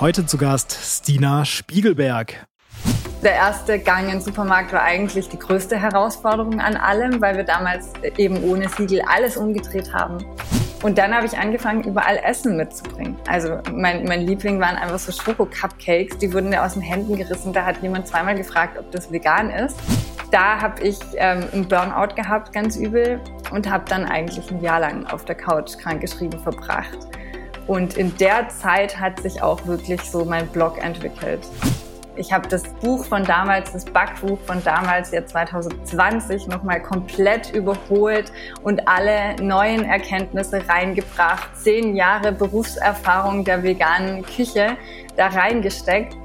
Heute zu Gast Stina Spiegelberg. Der erste Gang in den Supermarkt war eigentlich die größte Herausforderung an allem, weil wir damals eben ohne Siegel alles umgedreht haben. Und dann habe ich angefangen, überall Essen mitzubringen. Also mein, mein Liebling waren einfach so Schoko-Cupcakes, die wurden mir aus den Händen gerissen. Da hat jemand zweimal gefragt, ob das vegan ist. Da habe ich ähm, einen Burnout gehabt, ganz übel, und habe dann eigentlich ein Jahr lang auf der Couch krankgeschrieben verbracht. Und in der Zeit hat sich auch wirklich so mein Blog entwickelt. Ich habe das Buch von damals, das Backbuch von damals, jetzt 2020, nochmal komplett überholt und alle neuen Erkenntnisse reingebracht. Zehn Jahre Berufserfahrung der veganen Küche da reingesteckt.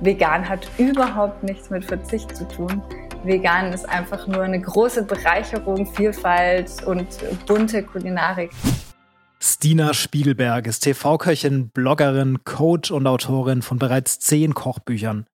Vegan hat überhaupt nichts mit Verzicht zu tun. Vegan ist einfach nur eine große Bereicherung, Vielfalt und bunte Kulinarik. Stina Spiegelberg ist TV-Köchin, Bloggerin, Coach und Autorin von bereits zehn Kochbüchern.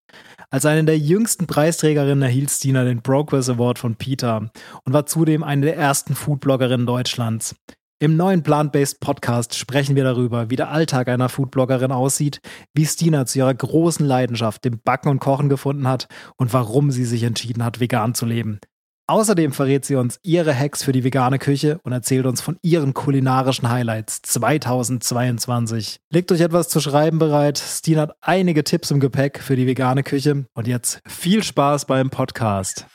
Als eine der jüngsten Preisträgerinnen erhielt Stina den Brokers Award von Peter und war zudem eine der ersten Foodbloggerinnen Deutschlands. Im neuen Plant-Based Podcast sprechen wir darüber, wie der Alltag einer Foodbloggerin aussieht, wie Stina zu ihrer großen Leidenschaft, dem Backen und Kochen gefunden hat und warum sie sich entschieden hat, vegan zu leben. Außerdem verrät sie uns ihre Hacks für die vegane Küche und erzählt uns von ihren kulinarischen Highlights 2022. Legt euch etwas zu schreiben bereit. Steen hat einige Tipps im Gepäck für die vegane Küche. Und jetzt viel Spaß beim Podcast.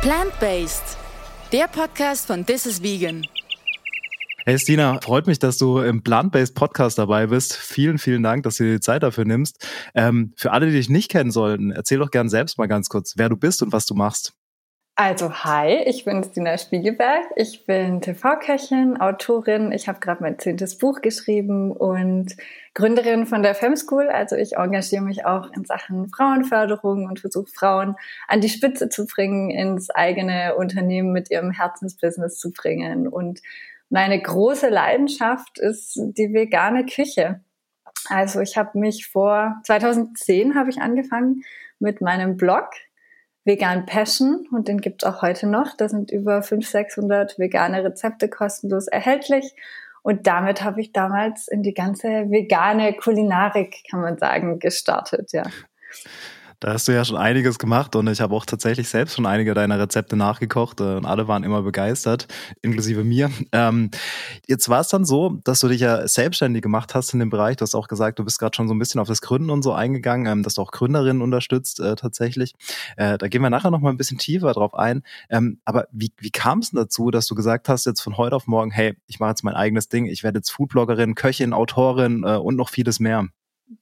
Plant-Based, der Podcast von This is Vegan. Hey Stina, freut mich, dass du im Plant-Based Podcast dabei bist. Vielen, vielen Dank, dass du dir die Zeit dafür nimmst. Ähm, für alle, die dich nicht kennen sollten, erzähl doch gern selbst mal ganz kurz, wer du bist und was du machst. Also hi, ich bin Stina Spiegelberg. Ich bin TV-Köchin, Autorin. Ich habe gerade mein zehntes Buch geschrieben und Gründerin von der Fem School. Also ich engagiere mich auch in Sachen Frauenförderung und versuche Frauen an die Spitze zu bringen, ins eigene Unternehmen mit ihrem Herzensbusiness zu bringen und meine große Leidenschaft ist die vegane Küche. Also ich habe mich vor 2010 habe ich angefangen mit meinem Blog Vegan Passion und den gibt es auch heute noch. Da sind über 500, 600 vegane Rezepte kostenlos erhältlich. Und damit habe ich damals in die ganze vegane Kulinarik, kann man sagen, gestartet, ja. Da hast du ja schon einiges gemacht und ich habe auch tatsächlich selbst schon einige deiner Rezepte nachgekocht äh, und alle waren immer begeistert, inklusive mir. Ähm, jetzt war es dann so, dass du dich ja selbstständig gemacht hast in dem Bereich. Du hast auch gesagt, du bist gerade schon so ein bisschen auf das Gründen und so eingegangen, ähm, dass du auch Gründerinnen unterstützt äh, tatsächlich. Äh, da gehen wir nachher noch mal ein bisschen tiefer drauf ein. Ähm, aber wie, wie kam es denn dazu, dass du gesagt hast, jetzt von heute auf morgen, hey, ich mache jetzt mein eigenes Ding, ich werde jetzt Foodbloggerin, Köchin, Autorin äh, und noch vieles mehr?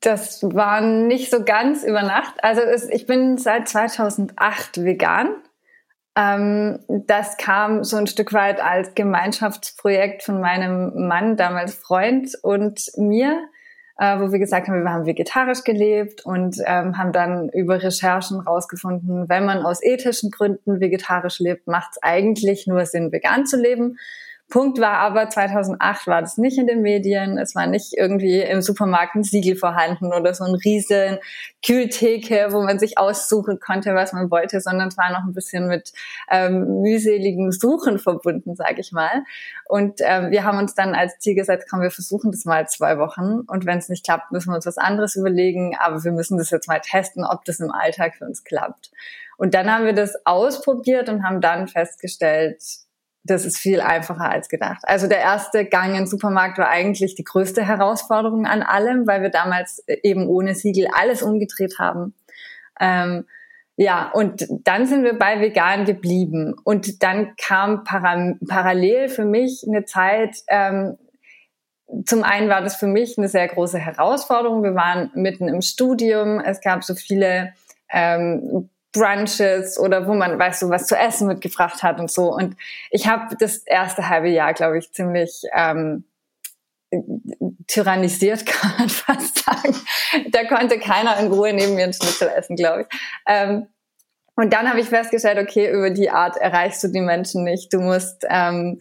Das war nicht so ganz über Nacht. Also es, ich bin seit 2008 vegan. Ähm, das kam so ein Stück weit als Gemeinschaftsprojekt von meinem Mann, damals Freund und mir, äh, wo wir gesagt haben, wir haben vegetarisch gelebt und ähm, haben dann über Recherchen rausgefunden, wenn man aus ethischen Gründen vegetarisch lebt, macht es eigentlich nur Sinn, vegan zu leben. Punkt war aber, 2008 war das nicht in den Medien, es war nicht irgendwie im Supermarkt ein Siegel vorhanden oder so ein riesen Kühltheke, wo man sich aussuchen konnte, was man wollte, sondern es war noch ein bisschen mit ähm, mühseligem Suchen verbunden, sage ich mal. Und ähm, wir haben uns dann als Ziel gesetzt, komm, wir versuchen das mal zwei Wochen und wenn es nicht klappt, müssen wir uns was anderes überlegen, aber wir müssen das jetzt mal testen, ob das im Alltag für uns klappt. Und dann haben wir das ausprobiert und haben dann festgestellt, das ist viel einfacher als gedacht. Also der erste Gang in den Supermarkt war eigentlich die größte Herausforderung an allem, weil wir damals eben ohne Siegel alles umgedreht haben. Ähm, ja, und dann sind wir bei vegan geblieben. Und dann kam para parallel für mich eine Zeit, ähm, zum einen war das für mich eine sehr große Herausforderung. Wir waren mitten im Studium. Es gab so viele ähm, Brunches oder wo man, weißt du, was zu essen mitgebracht hat und so. Und ich habe das erste halbe Jahr, glaube ich, ziemlich ähm, tyrannisiert, kann man fast sagen. Da konnte keiner in Ruhe neben mir ein Schnitzel essen, glaube ich. Ähm, und dann habe ich festgestellt, okay, über die Art erreichst du die Menschen nicht. Du musst ähm,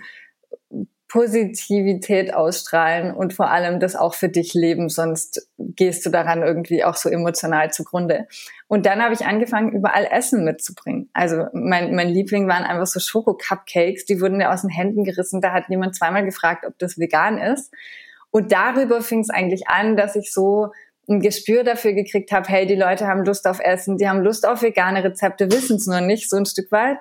Positivität ausstrahlen und vor allem das auch für dich leben, sonst gehst du daran irgendwie auch so emotional zugrunde. Und dann habe ich angefangen, überall Essen mitzubringen. Also mein, mein Liebling waren einfach so Schoko-Cupcakes, die wurden mir aus den Händen gerissen. Da hat jemand zweimal gefragt, ob das vegan ist. Und darüber fing es eigentlich an, dass ich so ein Gespür dafür gekriegt habe, hey, die Leute haben Lust auf Essen, die haben Lust auf vegane Rezepte, wissen es nur nicht, so ein Stück weit.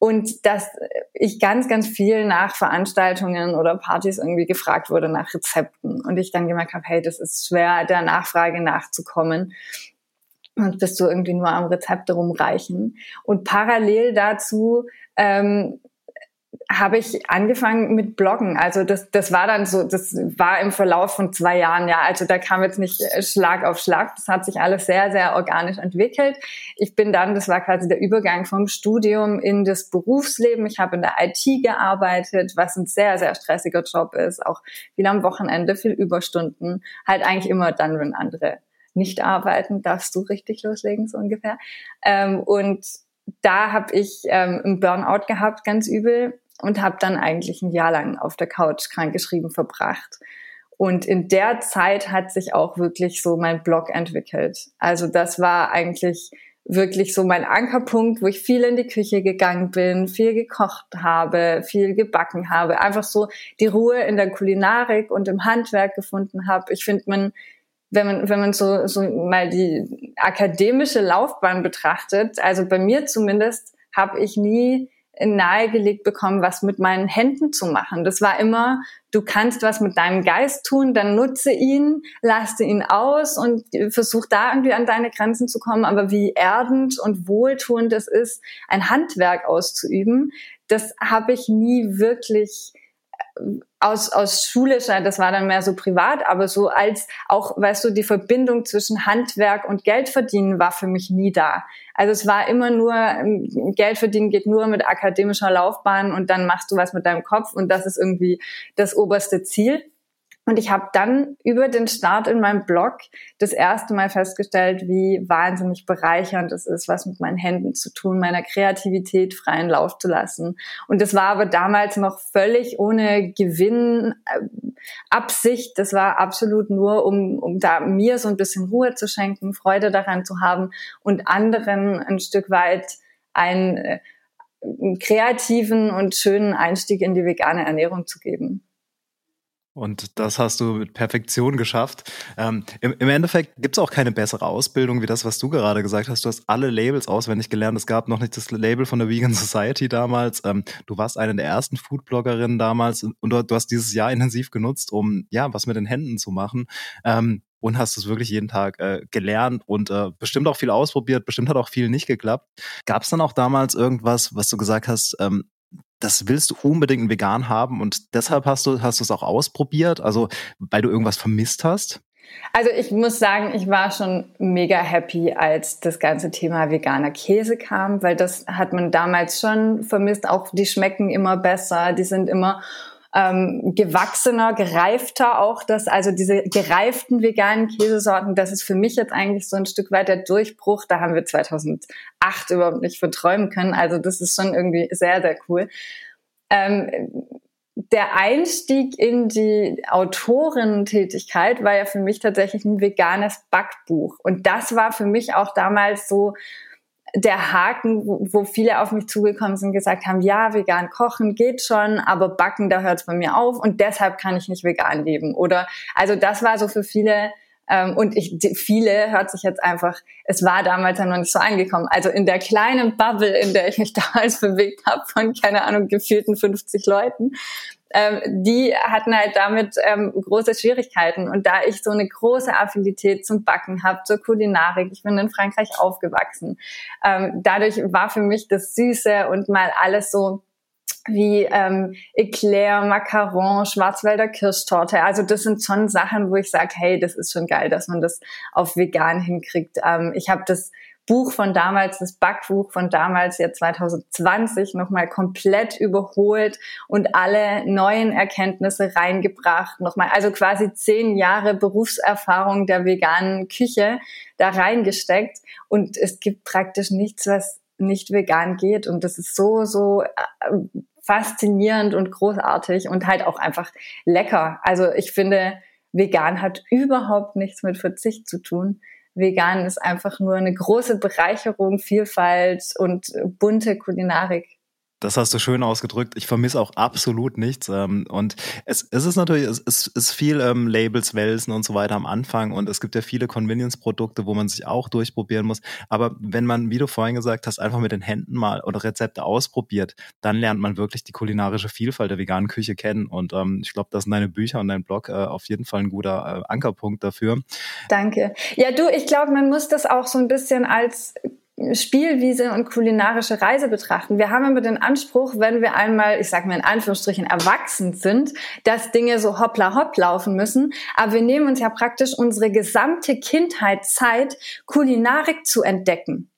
Und dass ich ganz, ganz viel nach Veranstaltungen oder Partys irgendwie gefragt wurde nach Rezepten. Und ich dann gemerkt habe, hey, das ist schwer, der Nachfrage nachzukommen. Und bist du irgendwie nur am Rezepte rumreichen. Und parallel dazu ähm, habe ich angefangen mit Bloggen. Also das, das war dann so, das war im Verlauf von zwei Jahren, ja. Also da kam jetzt nicht äh, Schlag auf Schlag. Das hat sich alles sehr, sehr organisch entwickelt. Ich bin dann, das war quasi der Übergang vom Studium in das Berufsleben. Ich habe in der IT gearbeitet, was ein sehr, sehr stressiger Job ist. Auch viel am Wochenende, viel Überstunden. Halt eigentlich immer dann, wenn andere nicht arbeiten, darfst du richtig loslegen, so ungefähr. Ähm, und da habe ich ähm, einen Burnout gehabt, ganz übel und habe dann eigentlich ein Jahr lang auf der Couch krankgeschrieben verbracht. Und in der Zeit hat sich auch wirklich so mein Blog entwickelt. Also das war eigentlich wirklich so mein Ankerpunkt, wo ich viel in die Küche gegangen bin, viel gekocht habe, viel gebacken habe, einfach so die Ruhe in der Kulinarik und im Handwerk gefunden habe. Ich finde, man, wenn man, wenn man so, so mal die akademische Laufbahn betrachtet, also bei mir zumindest, habe ich nie nahegelegt bekommen, was mit meinen Händen zu machen. Das war immer, du kannst was mit deinem Geist tun, dann nutze ihn, lasse ihn aus und versuch da irgendwie an deine Grenzen zu kommen. Aber wie erdend und wohltuend es ist, ein Handwerk auszuüben, das habe ich nie wirklich aus, aus schulischer, das war dann mehr so privat, aber so als auch, weißt du, die Verbindung zwischen Handwerk und Geldverdienen war für mich nie da. Also es war immer nur, ähm, Geldverdienen geht nur mit akademischer Laufbahn und dann machst du was mit deinem Kopf und das ist irgendwie das oberste Ziel. Und ich habe dann über den Start in meinem Blog das erste Mal festgestellt, wie wahnsinnig bereichernd es ist, was mit meinen Händen zu tun, meiner Kreativität freien Lauf zu lassen. Und das war aber damals noch völlig ohne Gewinn, äh. Das war absolut nur, um, um da mir so ein bisschen Ruhe zu schenken, Freude daran zu haben und anderen ein Stück weit einen, äh, einen kreativen und schönen Einstieg in die vegane Ernährung zu geben. Und das hast du mit Perfektion geschafft. Ähm, im, im, Endeffekt gibt es auch keine bessere Ausbildung wie das, was du gerade gesagt hast. Du hast alle Labels auswendig gelernt. Es gab noch nicht das Label von der Vegan Society damals. Ähm, du warst eine der ersten Foodbloggerinnen damals und du, du, hast dieses Jahr intensiv genutzt, um ja was mit den Händen zu machen. Ähm, und hast es wirklich jeden Tag äh, gelernt und äh, bestimmt auch viel ausprobiert, bestimmt hat auch viel nicht geklappt. Gab es dann auch damals irgendwas, was du gesagt hast, ähm, das willst du unbedingt vegan haben und deshalb hast du hast du es auch ausprobiert, also weil du irgendwas vermisst hast? Also ich muss sagen, ich war schon mega happy, als das ganze Thema veganer Käse kam, weil das hat man damals schon vermisst. Auch die schmecken immer besser, die sind immer ähm, gewachsener, gereifter auch. Das, also diese gereiften veganen Käsesorten, das ist für mich jetzt eigentlich so ein Stück weit der Durchbruch. Da haben wir 2008 überhaupt nicht verträumen können. Also das ist schon irgendwie sehr, sehr cool. Ähm, der Einstieg in die Autorentätigkeit war ja für mich tatsächlich ein veganes Backbuch. Und das war für mich auch damals so der Haken, wo viele auf mich zugekommen sind, gesagt haben, ja, vegan kochen geht schon, aber backen, da hört es bei mir auf und deshalb kann ich nicht vegan leben. Oder also das war so für viele ähm, und ich, viele hört sich jetzt einfach, es war damals ja noch nicht so angekommen. Also in der kleinen Bubble, in der ich mich damals bewegt habe, von, keine Ahnung, gefühlten 50 Leuten, ähm, die hatten halt damit ähm, große Schwierigkeiten. Und da ich so eine große Affinität zum Backen habe, zur Kulinarik, ich bin in Frankreich aufgewachsen, ähm, dadurch war für mich das Süße und mal alles so wie ähm, Eclair, Macaron, Schwarzwälder Kirschtorte. Also das sind schon Sachen, wo ich sage, hey, das ist schon geil, dass man das auf vegan hinkriegt. Ähm, ich habe das Buch von damals, das Backbuch von damals, jetzt 2020, nochmal komplett überholt und alle neuen Erkenntnisse reingebracht. Nochmal, also quasi zehn Jahre Berufserfahrung der veganen Küche da reingesteckt. Und es gibt praktisch nichts, was nicht vegan geht. Und das ist so, so äh, faszinierend und großartig und halt auch einfach lecker. Also ich finde, vegan hat überhaupt nichts mit Verzicht zu tun. Vegan ist einfach nur eine große Bereicherung, Vielfalt und bunte Kulinarik. Das hast du schön ausgedrückt. Ich vermisse auch absolut nichts. Ähm, und es, es ist natürlich, es, es ist viel ähm, Labels, Welsen und so weiter am Anfang. Und es gibt ja viele Convenience-Produkte, wo man sich auch durchprobieren muss. Aber wenn man, wie du vorhin gesagt hast, einfach mit den Händen mal oder Rezepte ausprobiert, dann lernt man wirklich die kulinarische Vielfalt der veganen Küche kennen. Und ähm, ich glaube, das sind deine Bücher und dein Blog äh, auf jeden Fall ein guter äh, Ankerpunkt dafür. Danke. Ja, du, ich glaube, man muss das auch so ein bisschen als Spielwiese und kulinarische Reise betrachten. Wir haben immer den Anspruch, wenn wir einmal, ich sage mal in Anführungsstrichen, erwachsen sind, dass Dinge so hoppla hopp laufen müssen. Aber wir nehmen uns ja praktisch unsere gesamte Kindheit Zeit, Kulinarik zu entdecken.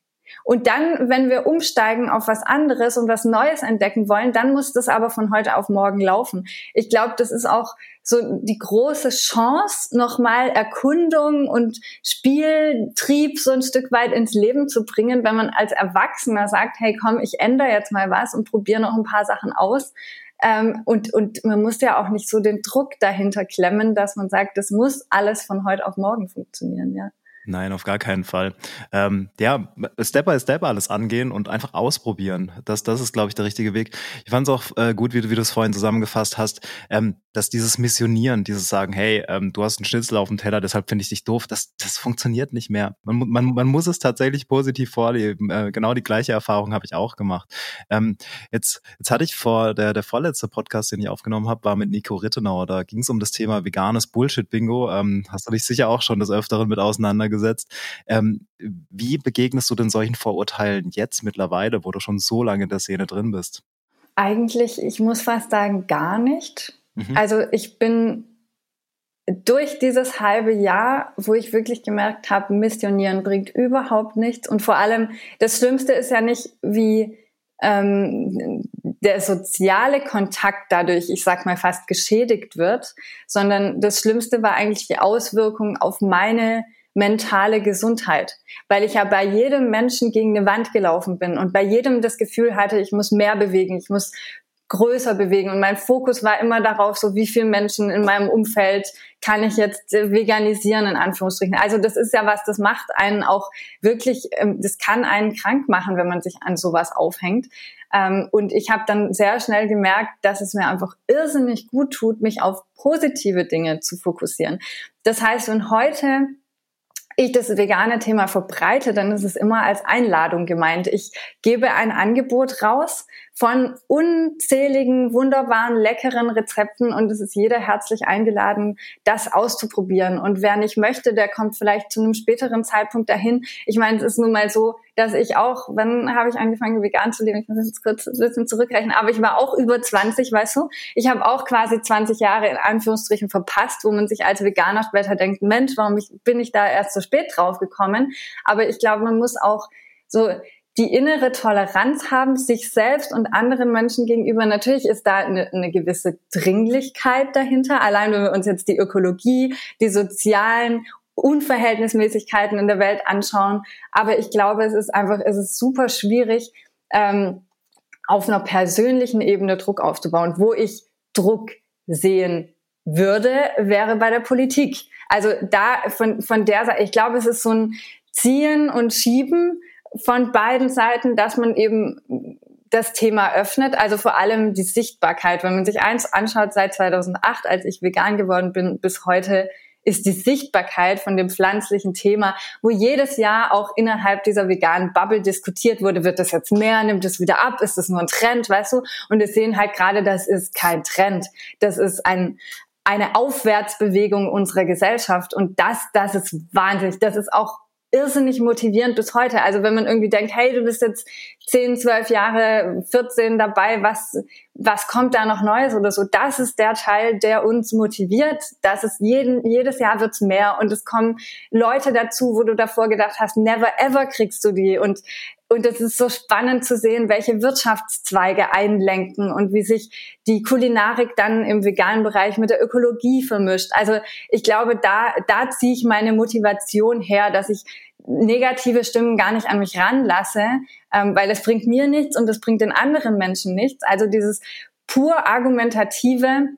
Und dann, wenn wir umsteigen auf was anderes und was Neues entdecken wollen, dann muss das aber von heute auf morgen laufen. Ich glaube, das ist auch so die große Chance, nochmal Erkundung und Spieltrieb so ein Stück weit ins Leben zu bringen, wenn man als Erwachsener sagt, hey komm, ich ändere jetzt mal was und probiere noch ein paar Sachen aus. Ähm, und, und man muss ja auch nicht so den Druck dahinter klemmen, dass man sagt, das muss alles von heute auf morgen funktionieren, ja. Nein, auf gar keinen Fall. Ähm, ja, Step by Step alles angehen und einfach ausprobieren. Das, das ist, glaube ich, der richtige Weg. Ich fand es auch äh, gut, wie du, wie du es vorhin zusammengefasst hast, ähm, dass dieses Missionieren, dieses Sagen, hey, ähm, du hast einen Schnitzel auf dem Teller, deshalb finde ich dich doof, das, das funktioniert nicht mehr. Man, man, man muss es tatsächlich positiv vorleben. Äh, genau die gleiche Erfahrung habe ich auch gemacht. Ähm, jetzt, jetzt hatte ich vor, der, der vorletzte Podcast, den ich aufgenommen habe, war mit Nico Rittenau. Da ging es um das Thema veganes Bullshit-Bingo. Ähm, hast du dich sicher auch schon des Öfteren mit auseinandergesetzt gesetzt. Ähm, wie begegnest du denn solchen Vorurteilen jetzt mittlerweile, wo du schon so lange in der Szene drin bist? Eigentlich, ich muss fast sagen, gar nicht. Mhm. Also ich bin durch dieses halbe Jahr, wo ich wirklich gemerkt habe, Missionieren bringt überhaupt nichts. Und vor allem, das Schlimmste ist ja nicht, wie ähm, der soziale Kontakt dadurch, ich sag mal, fast geschädigt wird, sondern das Schlimmste war eigentlich die Auswirkung auf meine mentale Gesundheit, weil ich ja bei jedem Menschen gegen eine Wand gelaufen bin und bei jedem das Gefühl hatte, ich muss mehr bewegen, ich muss größer bewegen und mein Fokus war immer darauf, so wie viele Menschen in meinem Umfeld kann ich jetzt veganisieren in Anführungsstrichen. Also das ist ja was, das macht einen auch wirklich, ähm, das kann einen krank machen, wenn man sich an sowas aufhängt. Ähm, und ich habe dann sehr schnell gemerkt, dass es mir einfach irrsinnig gut tut, mich auf positive Dinge zu fokussieren. Das heißt, wenn heute ich das vegane Thema verbreite, dann ist es immer als Einladung gemeint. Ich gebe ein Angebot raus von unzähligen, wunderbaren, leckeren Rezepten und es ist jeder herzlich eingeladen, das auszuprobieren. Und wer nicht möchte, der kommt vielleicht zu einem späteren Zeitpunkt dahin. Ich meine, es ist nun mal so, dass ich auch, wann habe ich angefangen, vegan zu leben? Ich muss jetzt kurz ein bisschen zurückrechnen, aber ich war auch über 20, weißt du? Ich habe auch quasi 20 Jahre in Anführungsstrichen verpasst, wo man sich als Veganer später denkt, Mensch, warum bin ich da erst so spät drauf gekommen? Aber ich glaube, man muss auch so die innere Toleranz haben, sich selbst und anderen Menschen gegenüber. Natürlich ist da eine, eine, gewisse Dringlichkeit dahinter. Allein wenn wir uns jetzt die Ökologie, die sozialen Unverhältnismäßigkeiten in der Welt anschauen. Aber ich glaube, es ist einfach, es ist super schwierig, ähm, auf einer persönlichen Ebene Druck aufzubauen. Wo ich Druck sehen würde, wäre bei der Politik. Also da von, von der Seite, ich glaube, es ist so ein Ziehen und Schieben von beiden Seiten, dass man eben das Thema öffnet, also vor allem die Sichtbarkeit. Wenn man sich eins anschaut, seit 2008, als ich vegan geworden bin, bis heute ist die Sichtbarkeit von dem pflanzlichen Thema, wo jedes Jahr auch innerhalb dieser veganen Bubble diskutiert wurde, wird das jetzt mehr, nimmt es wieder ab, ist das nur ein Trend, weißt du? Und wir sehen halt gerade, das ist kein Trend. Das ist ein, eine Aufwärtsbewegung unserer Gesellschaft und das, das ist wahnsinnig. Das ist auch irrsinnig motivierend bis heute. Also wenn man irgendwie denkt, hey, du bist jetzt 10, 12 Jahre, 14 dabei, was, was kommt da noch Neues oder so? Das ist der Teil, der uns motiviert. Das ist jeden, jedes Jahr wird's mehr und es kommen Leute dazu, wo du davor gedacht hast, never ever kriegst du die und und es ist so spannend zu sehen, welche Wirtschaftszweige einlenken und wie sich die Kulinarik dann im veganen Bereich mit der Ökologie vermischt. Also ich glaube, da, da ziehe ich meine Motivation her, dass ich negative Stimmen gar nicht an mich ranlasse, ähm, weil es bringt mir nichts und es bringt den anderen Menschen nichts. Also dieses pur argumentative,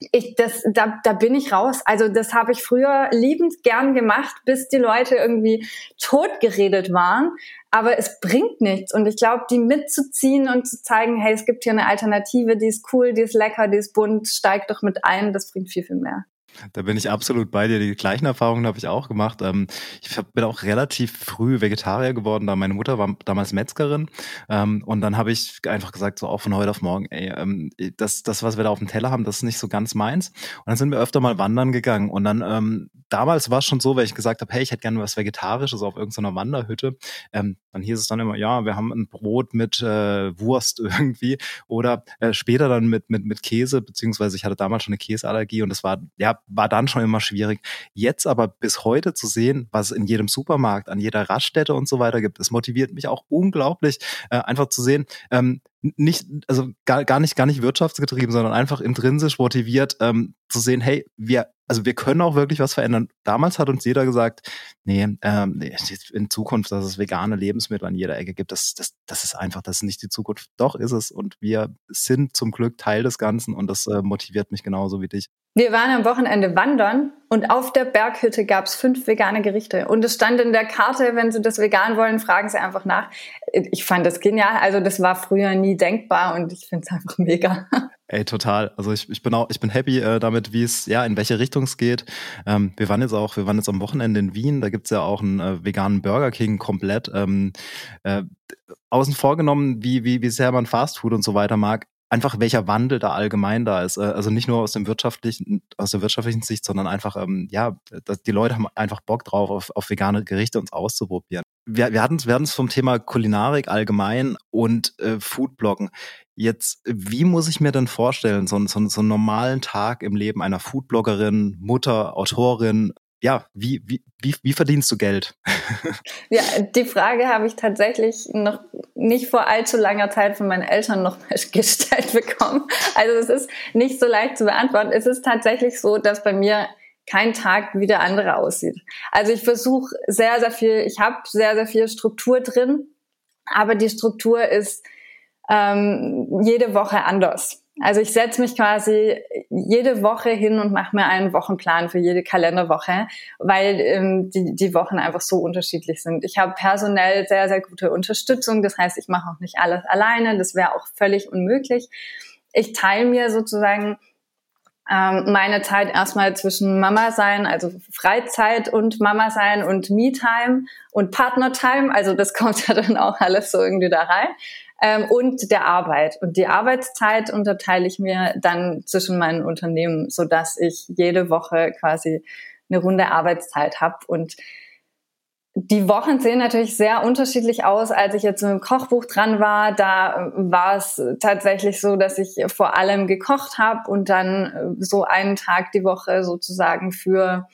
ich, das, da, da bin ich raus. Also das habe ich früher liebend gern gemacht, bis die Leute irgendwie totgeredet waren. Aber es bringt nichts. Und ich glaube, die mitzuziehen und zu zeigen, hey, es gibt hier eine Alternative, die ist cool, die ist lecker, die ist bunt, steigt doch mit ein, das bringt viel, viel mehr. Da bin ich absolut bei dir. Die gleichen Erfahrungen habe ich auch gemacht. Ähm, ich bin auch relativ früh Vegetarier geworden, da meine Mutter war damals Metzgerin. Ähm, und dann habe ich einfach gesagt, so auch von heute auf morgen, ey, ähm, das, das, was wir da auf dem Teller haben, das ist nicht so ganz meins. Und dann sind wir öfter mal wandern gegangen. Und dann, damals war es schon so, weil ich gesagt habe, hey, ich hätte gerne was Vegetarisches auf irgendeiner Wanderhütte. dann hieß es dann immer, ja, wir haben ein Brot mit äh, Wurst irgendwie. Oder äh, später dann mit, mit, mit Käse, beziehungsweise ich hatte damals schon eine Käseallergie und das war, ja, war dann schon immer schwierig. Jetzt aber bis heute zu sehen, was es in jedem Supermarkt, an jeder Raststätte und so weiter gibt, das motiviert mich auch unglaublich, äh, einfach zu sehen, ähm, nicht, also gar, gar nicht, gar nicht wirtschaftsgetrieben, sondern einfach intrinsisch motiviert, ähm, zu sehen, hey, wir, also wir können auch wirklich was verändern. Damals hat uns jeder gesagt, nee, ähm, in Zukunft, dass es vegane Lebensmittel an jeder Ecke gibt, das, das, das ist einfach, das ist nicht die Zukunft. Doch ist es. Und wir sind zum Glück Teil des Ganzen und das äh, motiviert mich genauso wie dich. Wir waren am Wochenende wandern und auf der Berghütte gab es fünf vegane Gerichte. Und es stand in der Karte, wenn Sie das vegan wollen, fragen Sie einfach nach. Ich fand das genial. Also das war früher nie denkbar und ich finde es einfach mega. Ey, total. Also ich, ich bin auch, ich bin happy äh, damit, wie es, ja, in welche Richtung es geht. Ähm, wir waren jetzt auch, wir waren jetzt am Wochenende in Wien, da gibt's ja auch einen äh, veganen Burger King komplett. Ähm, äh, außen vorgenommen, wie, wie, wie sehr man Fastfood und so weiter mag, einfach welcher Wandel da allgemein da ist. Äh, also nicht nur aus dem wirtschaftlichen, aus der wirtschaftlichen Sicht, sondern einfach, ähm, ja, die Leute haben einfach Bock drauf, auf, auf vegane Gerichte uns auszuprobieren. Wir, wir hatten es wir hatten's vom Thema Kulinarik allgemein und äh, Foodbloggen. Jetzt, wie muss ich mir denn vorstellen, so, so, so einen normalen Tag im Leben einer Foodbloggerin, Mutter, Autorin, ja, wie, wie, wie, wie verdienst du Geld? ja, die Frage habe ich tatsächlich noch nicht vor allzu langer Zeit von meinen Eltern noch gestellt bekommen. Also es ist nicht so leicht zu beantworten. Es ist tatsächlich so, dass bei mir kein Tag wie der andere aussieht. Also ich versuche sehr, sehr viel, ich habe sehr, sehr viel Struktur drin, aber die Struktur ist ähm, jede Woche anders. Also ich setze mich quasi jede Woche hin und mache mir einen Wochenplan für jede Kalenderwoche, weil ähm, die, die Wochen einfach so unterschiedlich sind. Ich habe personell sehr, sehr gute Unterstützung. Das heißt, ich mache auch nicht alles alleine. Das wäre auch völlig unmöglich. Ich teile mir sozusagen ähm, meine Zeit erstmal zwischen Mama sein, also Freizeit und Mama sein und Me-Time und Partner-Time. Also das kommt ja dann auch alles so irgendwie da rein ähm, und der Arbeit. Und die Arbeitszeit unterteile ich mir dann zwischen meinen Unternehmen, so dass ich jede Woche quasi eine runde Arbeitszeit habe und die Wochen sehen natürlich sehr unterschiedlich aus. Als ich jetzt im Kochbuch dran war, da war es tatsächlich so, dass ich vor allem gekocht habe und dann so einen Tag die Woche sozusagen für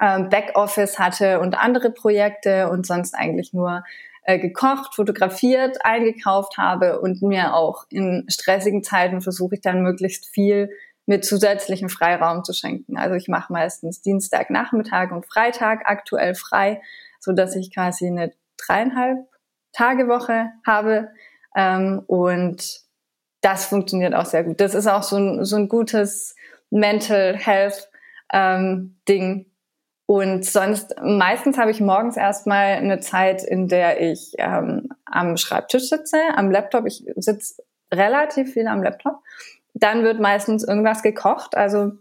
ähm, Backoffice hatte und andere Projekte und sonst eigentlich nur äh, gekocht, fotografiert, eingekauft habe und mir auch in stressigen Zeiten versuche ich dann möglichst viel mit zusätzlichen Freiraum zu schenken. Also ich mache meistens Dienstag, Nachmittag und Freitag aktuell frei, so dass ich quasi eine dreieinhalb Tage Woche habe ähm, und das funktioniert auch sehr gut. Das ist auch so ein, so ein gutes Mental Health ähm, Ding, und sonst, meistens habe ich morgens erstmal eine Zeit, in der ich ähm, am Schreibtisch sitze, am Laptop. Ich sitze relativ viel am Laptop. Dann wird meistens irgendwas gekocht. Also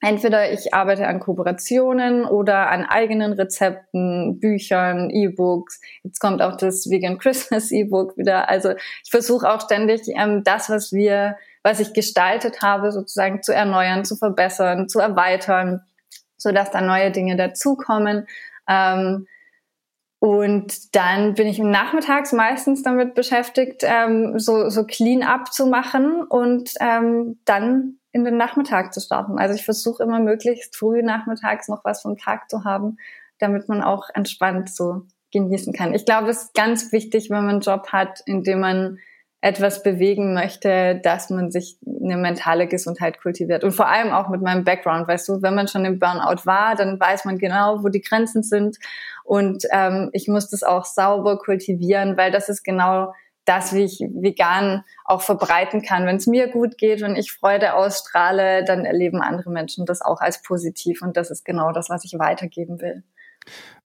entweder ich arbeite an Kooperationen oder an eigenen Rezepten, Büchern, E-Books. Jetzt kommt auch das Vegan Christmas E-Book wieder. Also ich versuche auch ständig ähm, das, was wir, was ich gestaltet habe, sozusagen zu erneuern, zu verbessern, zu erweitern so dass da neue Dinge dazukommen. Ähm, und dann bin ich nachmittags meistens damit beschäftigt, ähm, so, so clean up zu machen und ähm, dann in den Nachmittag zu starten. Also ich versuche immer möglichst früh nachmittags noch was vom Tag zu haben, damit man auch entspannt so genießen kann. Ich glaube, es ist ganz wichtig, wenn man einen Job hat, in dem man etwas bewegen möchte, dass man sich eine mentale Gesundheit kultiviert. Und vor allem auch mit meinem Background, weißt du, wenn man schon im Burnout war, dann weiß man genau, wo die Grenzen sind. Und ähm, ich muss das auch sauber kultivieren, weil das ist genau das, wie ich vegan auch verbreiten kann. Wenn es mir gut geht, wenn ich Freude ausstrahle, dann erleben andere Menschen das auch als positiv und das ist genau das, was ich weitergeben will.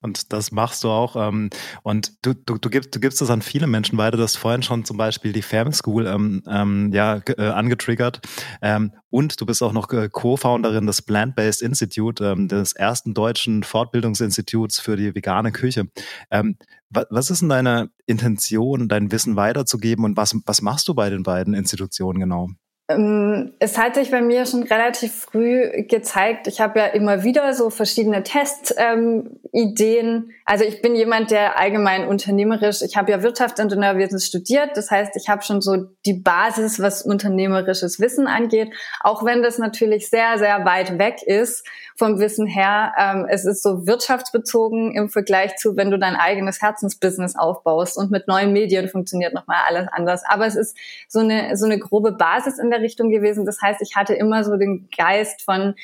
Und das machst du auch. Ähm, und du, du, du, gibst, du gibst das an viele Menschen weiter. Du hast vorhin schon zum Beispiel die Fam School ähm, ähm, ja, äh, angetriggert. Ähm, und du bist auch noch äh, Co-Founderin des Plant-Based Institute, ähm, des ersten deutschen Fortbildungsinstituts für die vegane Küche. Ähm, was ist denn deine Intention, dein Wissen weiterzugeben und was, was machst du bei den beiden Institutionen genau? Ähm, es hat sich bei mir schon relativ früh gezeigt, ich habe ja immer wieder so verschiedene Testideen. Ähm, also ich bin jemand, der allgemein unternehmerisch, ich habe ja Wirtschaftsingenieurwesen studiert, das heißt, ich habe schon so die Basis, was unternehmerisches Wissen angeht, auch wenn das natürlich sehr, sehr weit weg ist vom Wissen her. Ähm, es ist so wirtschaftsbezogen im Vergleich zu, wenn du dein eigenes Herzensbusiness aufbaust und mit neuen Medien funktioniert nochmal alles anders. Aber es ist so eine, so eine grobe Basis in der Richtung gewesen. Das heißt, ich hatte immer so den Geist von,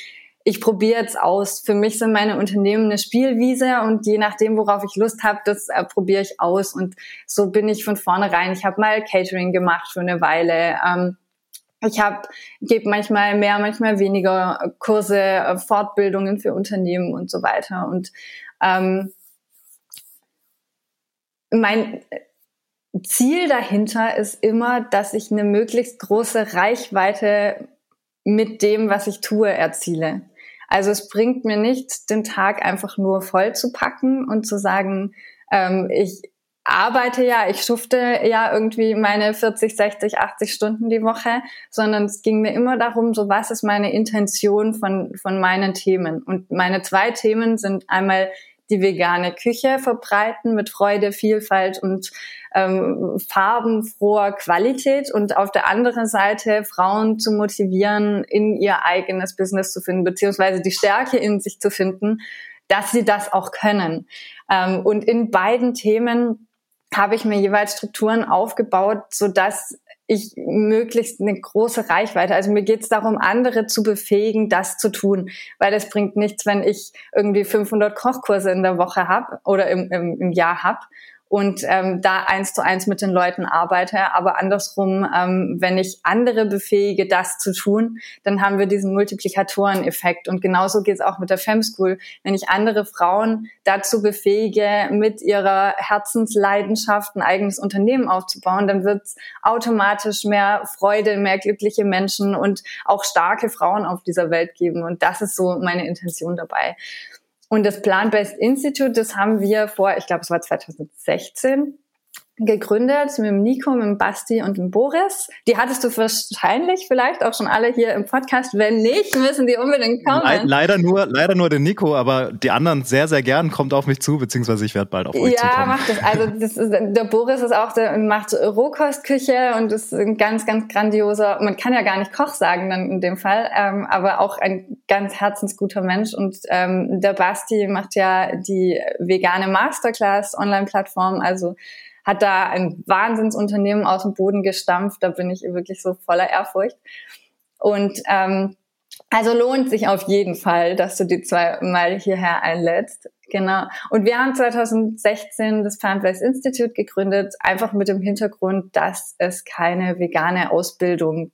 ich probiere jetzt aus. Für mich sind meine Unternehmen eine Spielwiese und je nachdem, worauf ich Lust habe, das äh, probiere ich aus. Und so bin ich von vornherein. Ich habe mal Catering gemacht für eine Weile. Ähm, ich habe gebe manchmal mehr, manchmal weniger Kurse, äh, Fortbildungen für Unternehmen und so weiter. Und ähm, mein Ziel dahinter ist immer, dass ich eine möglichst große Reichweite mit dem, was ich tue, erziele. Also es bringt mir nichts, den Tag einfach nur voll zu packen und zu sagen, ähm, ich arbeite ja, ich schufte ja irgendwie meine 40, 60, 80 Stunden die Woche, sondern es ging mir immer darum, so was ist meine Intention von, von meinen Themen. Und meine zwei Themen sind einmal die vegane Küche verbreiten mit Freude, Vielfalt und ähm, farbenfroher Qualität und auf der anderen Seite Frauen zu motivieren, in ihr eigenes Business zu finden, beziehungsweise die Stärke in sich zu finden, dass sie das auch können. Ähm, und in beiden Themen habe ich mir jeweils Strukturen aufgebaut, so dass ich möglichst eine große Reichweite. Also mir geht es darum, andere zu befähigen, das zu tun, weil es bringt nichts, wenn ich irgendwie 500 Kochkurse in der Woche habe oder im, im, im Jahr habe und ähm, da eins zu eins mit den Leuten arbeite. Aber andersrum, ähm, wenn ich andere befähige, das zu tun, dann haben wir diesen Multiplikatoreneffekt. Und genauso geht es auch mit der Fem School. Wenn ich andere Frauen dazu befähige, mit ihrer Herzensleidenschaft ein eigenes Unternehmen aufzubauen, dann wird es automatisch mehr Freude, mehr glückliche Menschen und auch starke Frauen auf dieser Welt geben. Und das ist so meine Intention dabei. Und das Plant-Based Institute, das haben wir vor, ich glaube, es war 2016, gegründet mit dem Nico, mit dem Basti und dem Boris. Die hattest du wahrscheinlich vielleicht auch schon alle hier im Podcast. Wenn nicht, müssen die unbedingt kommen. Le leider nur, leider nur den Nico, aber die anderen sehr, sehr gern. Kommt auf mich zu, beziehungsweise ich werde bald auf euch ja, zukommen. Ja, macht das. Also das ist, der Boris ist auch, der macht Rohkostküche und ist ein ganz, ganz grandioser. Man kann ja gar nicht Koch sagen dann in dem Fall, ähm, aber auch ein ganz herzensguter Mensch. Und ähm, der Basti macht ja die vegane Masterclass Online-Plattform. Also hat da ein Wahnsinnsunternehmen aus dem Boden gestampft. Da bin ich wirklich so voller Ehrfurcht. Und ähm, also lohnt sich auf jeden Fall, dass du die zwei mal hierher einlädst. Genau. Und wir haben 2016 das Plant-Based Institute gegründet, einfach mit dem Hintergrund, dass es keine vegane Ausbildung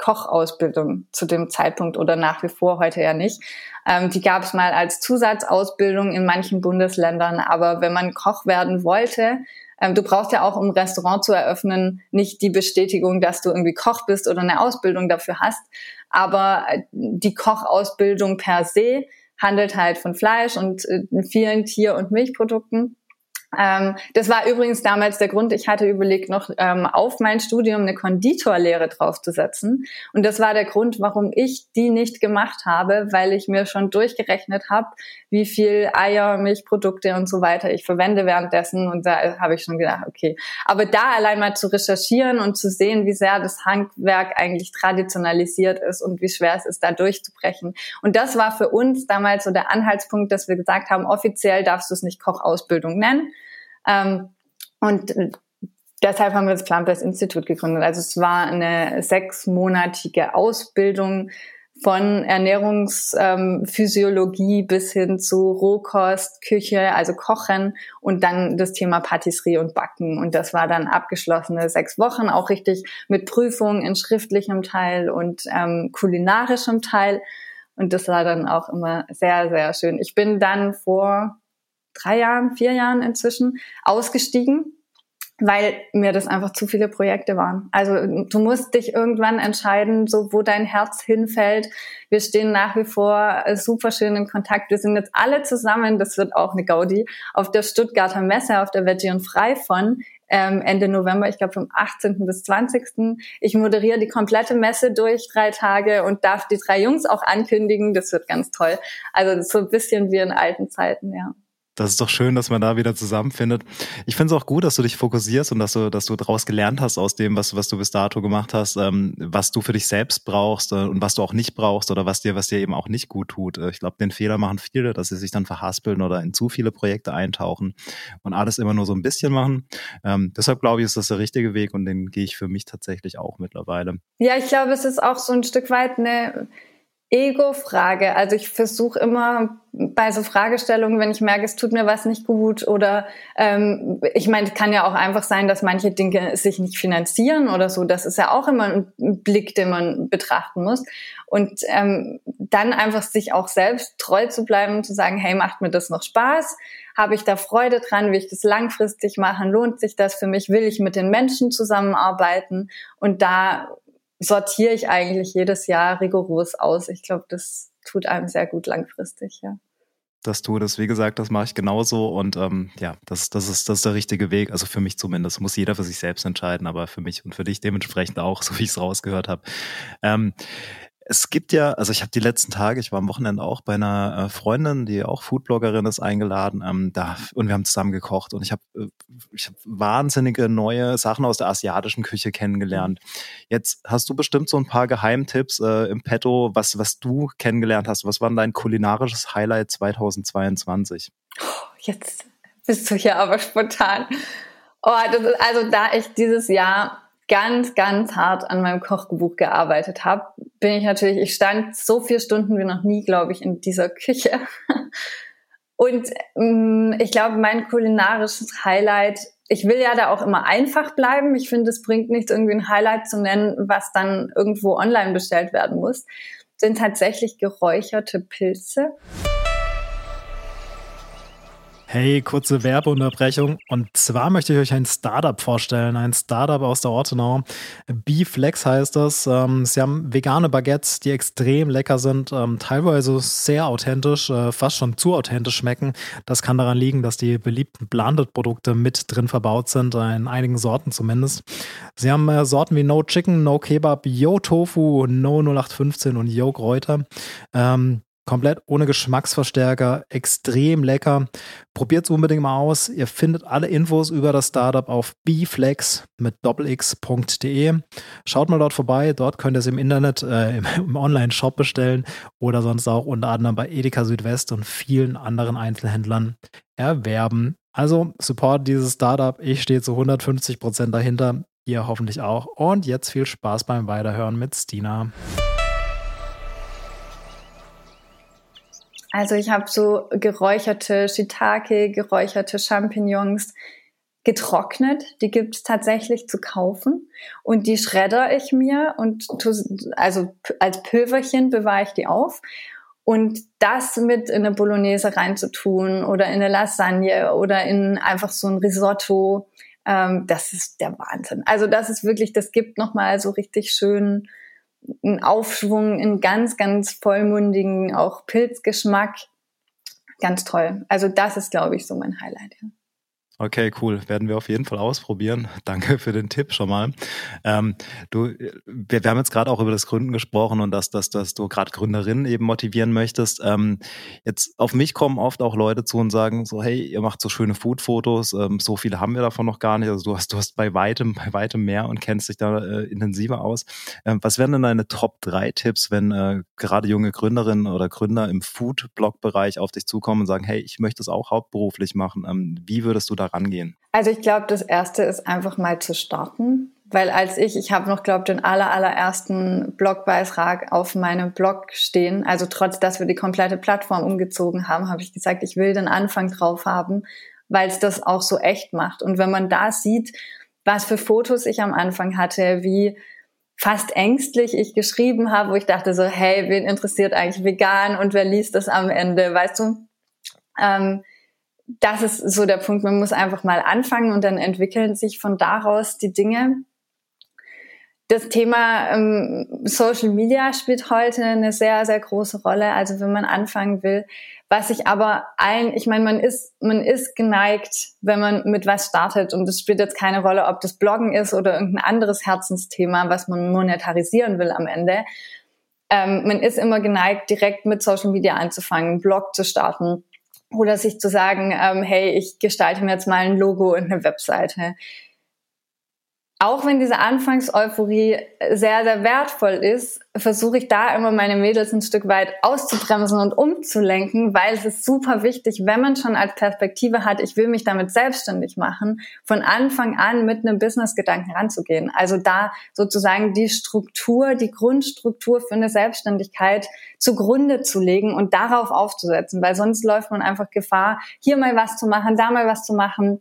Kochausbildung zu dem Zeitpunkt oder nach wie vor heute ja nicht. Ähm, die gab es mal als Zusatzausbildung in manchen Bundesländern, aber wenn man Koch werden wollte, ähm, du brauchst ja auch, um Restaurant zu eröffnen, nicht die Bestätigung, dass du irgendwie Koch bist oder eine Ausbildung dafür hast. Aber äh, die Kochausbildung per se handelt halt von Fleisch und äh, vielen Tier- und Milchprodukten. Ähm, das war übrigens damals der Grund, ich hatte überlegt, noch ähm, auf mein Studium eine Konditorlehre draufzusetzen. Und das war der Grund, warum ich die nicht gemacht habe, weil ich mir schon durchgerechnet habe, wie viel Eier, Milchprodukte und so weiter ich verwende währenddessen. Und da habe ich schon gedacht, okay. Aber da allein mal zu recherchieren und zu sehen, wie sehr das Handwerk eigentlich traditionalisiert ist und wie schwer es ist, da durchzubrechen. Und das war für uns damals so der Anhaltspunkt, dass wir gesagt haben, offiziell darfst du es nicht Kochausbildung nennen ähm, und deshalb haben wir das Plant-Based Institut gegründet. Also es war eine sechsmonatige Ausbildung von Ernährungsphysiologie ähm, bis hin zu Rohkost, Küche, also Kochen und dann das Thema Patisserie und Backen. Und das war dann abgeschlossene sechs Wochen, auch richtig mit Prüfungen in schriftlichem Teil und ähm, kulinarischem Teil. Und das war dann auch immer sehr, sehr schön. Ich bin dann vor drei Jahren, vier Jahren inzwischen ausgestiegen weil mir das einfach zu viele Projekte waren. Also du musst dich irgendwann entscheiden, so wo dein Herz hinfällt. Wir stehen nach wie vor super schön in Kontakt. Wir sind jetzt alle zusammen, das wird auch eine Gaudi, auf der Stuttgarter Messe, auf der Veggie und Frei von ähm, Ende November, ich glaube vom 18. bis 20. Ich moderiere die komplette Messe durch drei Tage und darf die drei Jungs auch ankündigen. Das wird ganz toll. Also so ein bisschen wie in alten Zeiten, ja das ist doch schön, dass man da wieder zusammenfindet. Ich finde es auch gut, dass du dich fokussierst und dass du, dass du daraus gelernt hast aus dem, was, was du bis dato gemacht hast, ähm, was du für dich selbst brauchst äh, und was du auch nicht brauchst oder was dir, was dir eben auch nicht gut tut. Äh, ich glaube, den Fehler machen viele, dass sie sich dann verhaspeln oder in zu viele Projekte eintauchen und alles immer nur so ein bisschen machen. Ähm, deshalb glaube ich, ist das der richtige Weg und den gehe ich für mich tatsächlich auch mittlerweile. Ja, ich glaube, es ist auch so ein Stück weit eine Ego-Frage. Also ich versuche immer bei so Fragestellungen, wenn ich merke, es tut mir was nicht gut oder ähm, ich meine, es kann ja auch einfach sein, dass manche Dinge sich nicht finanzieren oder so. Das ist ja auch immer ein Blick, den man betrachten muss. Und ähm, dann einfach sich auch selbst treu zu bleiben und zu sagen, hey, macht mir das noch Spaß? Habe ich da Freude dran? Will ich das langfristig machen? Lohnt sich das für mich? Will ich mit den Menschen zusammenarbeiten? Und da sortiere ich eigentlich jedes Jahr rigoros aus. Ich glaube, das tut einem sehr gut langfristig, ja. Das tue das, wie gesagt, das mache ich genauso und ähm, ja, das, das, ist, das ist der richtige Weg. Also für mich zumindest muss jeder für sich selbst entscheiden, aber für mich und für dich dementsprechend auch, so wie ich es rausgehört habe. Ähm, es gibt ja, also ich habe die letzten Tage, ich war am Wochenende auch bei einer äh, Freundin, die auch Foodbloggerin ist, eingeladen, ähm, da und wir haben zusammen gekocht und ich habe äh, ich hab wahnsinnige neue Sachen aus der asiatischen Küche kennengelernt. Jetzt hast du bestimmt so ein paar Geheimtipps äh, im Petto, was was du kennengelernt hast. Was war denn dein kulinarisches Highlight 2022? Jetzt bist du hier aber spontan. Oh, das ist, also da ich dieses Jahr ganz, ganz hart an meinem Kochbuch gearbeitet habe, bin ich natürlich, ich stand so vier Stunden wie noch nie, glaube ich, in dieser Küche. Und ähm, ich glaube, mein kulinarisches Highlight, ich will ja da auch immer einfach bleiben. Ich finde, es bringt nichts, irgendwie ein Highlight zu nennen, was dann irgendwo online bestellt werden muss, sind tatsächlich geräucherte Pilze. Hey, kurze Werbeunterbrechung. Und zwar möchte ich euch ein Startup vorstellen. Ein Startup aus der Ortenau. B-Flex heißt das. Ähm, sie haben vegane Baguettes, die extrem lecker sind, ähm, teilweise sehr authentisch, äh, fast schon zu authentisch schmecken. Das kann daran liegen, dass die beliebten Blended-Produkte mit drin verbaut sind, in einigen Sorten zumindest. Sie haben äh, Sorten wie No Chicken, No Kebab, Yo Tofu, No 0815 und Yo Kräuter. Ähm, Komplett ohne Geschmacksverstärker, extrem lecker. Probiert es unbedingt mal aus. Ihr findet alle Infos über das Startup auf bflex mit doppelx.de. Schaut mal dort vorbei. Dort könnt ihr es im Internet, äh, im, im Online-Shop bestellen oder sonst auch unter anderem bei Edeka Südwest und vielen anderen Einzelhändlern erwerben. Also support dieses Startup. Ich stehe zu 150 Prozent dahinter. Ihr hoffentlich auch. Und jetzt viel Spaß beim Weiterhören mit Stina. Also ich habe so geräucherte Shiitake, geräucherte Champignons getrocknet. Die gibt es tatsächlich zu kaufen. Und die schredder ich mir und tu, also als Pülverchen bewahre ich die auf. Und das mit in eine Bolognese reinzutun oder in eine Lasagne oder in einfach so ein Risotto, ähm, das ist der Wahnsinn. Also das ist wirklich, das gibt nochmal so richtig schön einen Aufschwung, einen ganz, ganz vollmundigen, auch Pilzgeschmack. Ganz toll. Also das ist, glaube ich, so mein Highlight. Ja. Okay, cool. Werden wir auf jeden Fall ausprobieren. Danke für den Tipp schon mal. Ähm, du, wir, wir haben jetzt gerade auch über das Gründen gesprochen und dass, dass, dass du gerade Gründerinnen eben motivieren möchtest. Ähm, jetzt auf mich kommen oft auch Leute zu und sagen so, hey, ihr macht so schöne Food-Fotos, ähm, so viele haben wir davon noch gar nicht. Also du hast, du hast bei weitem, bei weitem mehr und kennst dich da äh, intensiver aus. Ähm, was wären denn deine Top 3 Tipps, wenn äh, gerade junge Gründerinnen oder Gründer im Food-Blog-Bereich auf dich zukommen und sagen, hey, ich möchte es auch hauptberuflich machen. Ähm, wie würdest du da rangehen? Also ich glaube, das Erste ist einfach mal zu starten. Weil als ich, ich habe noch, glaube den aller, allerersten Blogbeitrag auf meinem Blog stehen, also trotz, dass wir die komplette Plattform umgezogen haben, habe ich gesagt, ich will den Anfang drauf haben, weil es das auch so echt macht. Und wenn man da sieht, was für Fotos ich am Anfang hatte, wie fast ängstlich ich geschrieben habe, wo ich dachte so, hey, wen interessiert eigentlich vegan und wer liest das am Ende, weißt du? Ähm, das ist so der Punkt, man muss einfach mal anfangen und dann entwickeln sich von daraus die Dinge. Das Thema ähm, Social Media spielt heute eine sehr, sehr große Rolle. Also wenn man anfangen will, was ich aber allen, ich meine, man ist, man ist geneigt, wenn man mit was startet und es spielt jetzt keine Rolle, ob das Bloggen ist oder irgendein anderes Herzensthema, was man monetarisieren will am Ende. Ähm, man ist immer geneigt, direkt mit Social Media anzufangen, einen Blog zu starten oder sich zu sagen, ähm, hey, ich gestalte mir jetzt mal ein Logo und eine Webseite auch wenn diese Anfangseuphorie sehr, sehr wertvoll ist, versuche ich da immer meine Mädels ein Stück weit auszubremsen und umzulenken, weil es ist super wichtig, wenn man schon als Perspektive hat, ich will mich damit selbstständig machen, von Anfang an mit einem Businessgedanken ranzugehen. Also da sozusagen die Struktur, die Grundstruktur für eine Selbstständigkeit zugrunde zu legen und darauf aufzusetzen, weil sonst läuft man einfach Gefahr, hier mal was zu machen, da mal was zu machen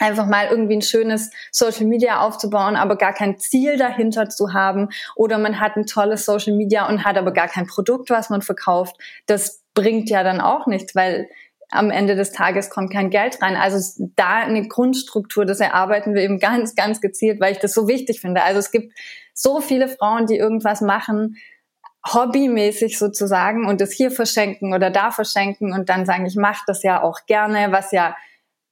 einfach mal irgendwie ein schönes Social Media aufzubauen, aber gar kein Ziel dahinter zu haben. Oder man hat ein tolles Social Media und hat aber gar kein Produkt, was man verkauft. Das bringt ja dann auch nichts, weil am Ende des Tages kommt kein Geld rein. Also da eine Grundstruktur, das erarbeiten wir eben ganz, ganz gezielt, weil ich das so wichtig finde. Also es gibt so viele Frauen, die irgendwas machen, hobbymäßig sozusagen und das hier verschenken oder da verschenken und dann sagen, ich mache das ja auch gerne, was ja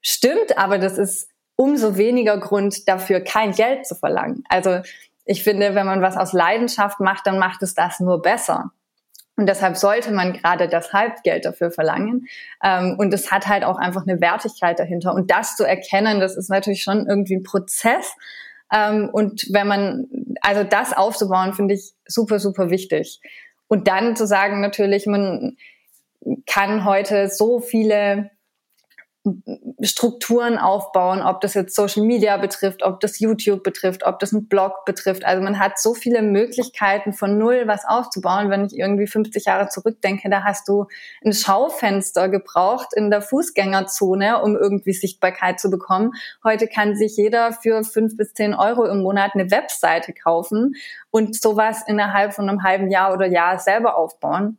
stimmt, aber das ist umso weniger Grund dafür, kein Geld zu verlangen. Also ich finde, wenn man was aus Leidenschaft macht, dann macht es das nur besser. Und deshalb sollte man gerade das Halbgeld dafür verlangen. Ähm, und es hat halt auch einfach eine Wertigkeit dahinter. Und das zu erkennen, das ist natürlich schon irgendwie ein Prozess. Ähm, und wenn man, also das aufzubauen, finde ich super, super wichtig. Und dann zu sagen, natürlich, man kann heute so viele Strukturen aufbauen, ob das jetzt Social Media betrifft, ob das YouTube betrifft, ob das ein Blog betrifft. Also man hat so viele Möglichkeiten von null was aufzubauen. Wenn ich irgendwie 50 Jahre zurückdenke, da hast du ein Schaufenster gebraucht in der Fußgängerzone, um irgendwie Sichtbarkeit zu bekommen. Heute kann sich jeder für fünf bis zehn Euro im Monat eine Webseite kaufen und sowas innerhalb von einem halben Jahr oder Jahr selber aufbauen.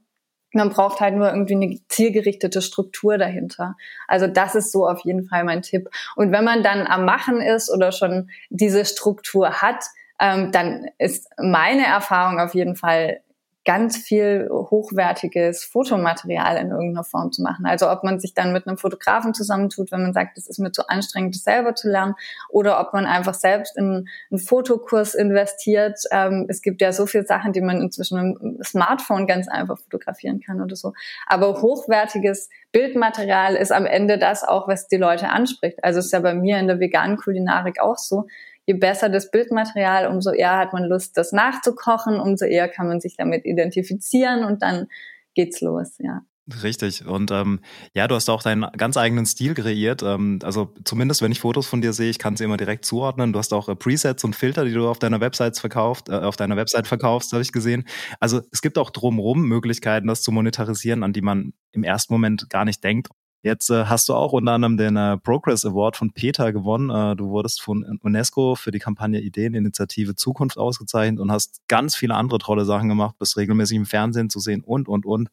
Man braucht halt nur irgendwie eine zielgerichtete Struktur dahinter. Also das ist so auf jeden Fall mein Tipp. Und wenn man dann am Machen ist oder schon diese Struktur hat, ähm, dann ist meine Erfahrung auf jeden Fall ganz viel hochwertiges Fotomaterial in irgendeiner Form zu machen. Also ob man sich dann mit einem Fotografen zusammentut, wenn man sagt, es ist mir zu anstrengend, das selber zu lernen, oder ob man einfach selbst in einen Fotokurs investiert. Ähm, es gibt ja so viele Sachen, die man inzwischen mit dem Smartphone ganz einfach fotografieren kann oder so. Aber hochwertiges Bildmaterial ist am Ende das auch, was die Leute anspricht. Also ist ja bei mir in der veganen Kulinarik auch so je besser das Bildmaterial, umso eher hat man Lust, das nachzukochen, umso eher kann man sich damit identifizieren und dann geht's los, ja. Richtig. Und ähm, ja, du hast auch deinen ganz eigenen Stil kreiert. Ähm, also zumindest, wenn ich Fotos von dir sehe, ich kann sie immer direkt zuordnen. Du hast auch äh, Presets und Filter, die du auf deiner Website verkauft, äh, auf deiner Website verkaufst, habe ich gesehen. Also es gibt auch drumherum Möglichkeiten, das zu monetarisieren, an die man im ersten Moment gar nicht denkt. Jetzt äh, hast du auch unter anderem den äh, Progress Award von Peter gewonnen. Äh, du wurdest von UNESCO für die Kampagne Ideeninitiative Zukunft ausgezeichnet und hast ganz viele andere tolle Sachen gemacht, bist regelmäßig im Fernsehen zu sehen und, und, und.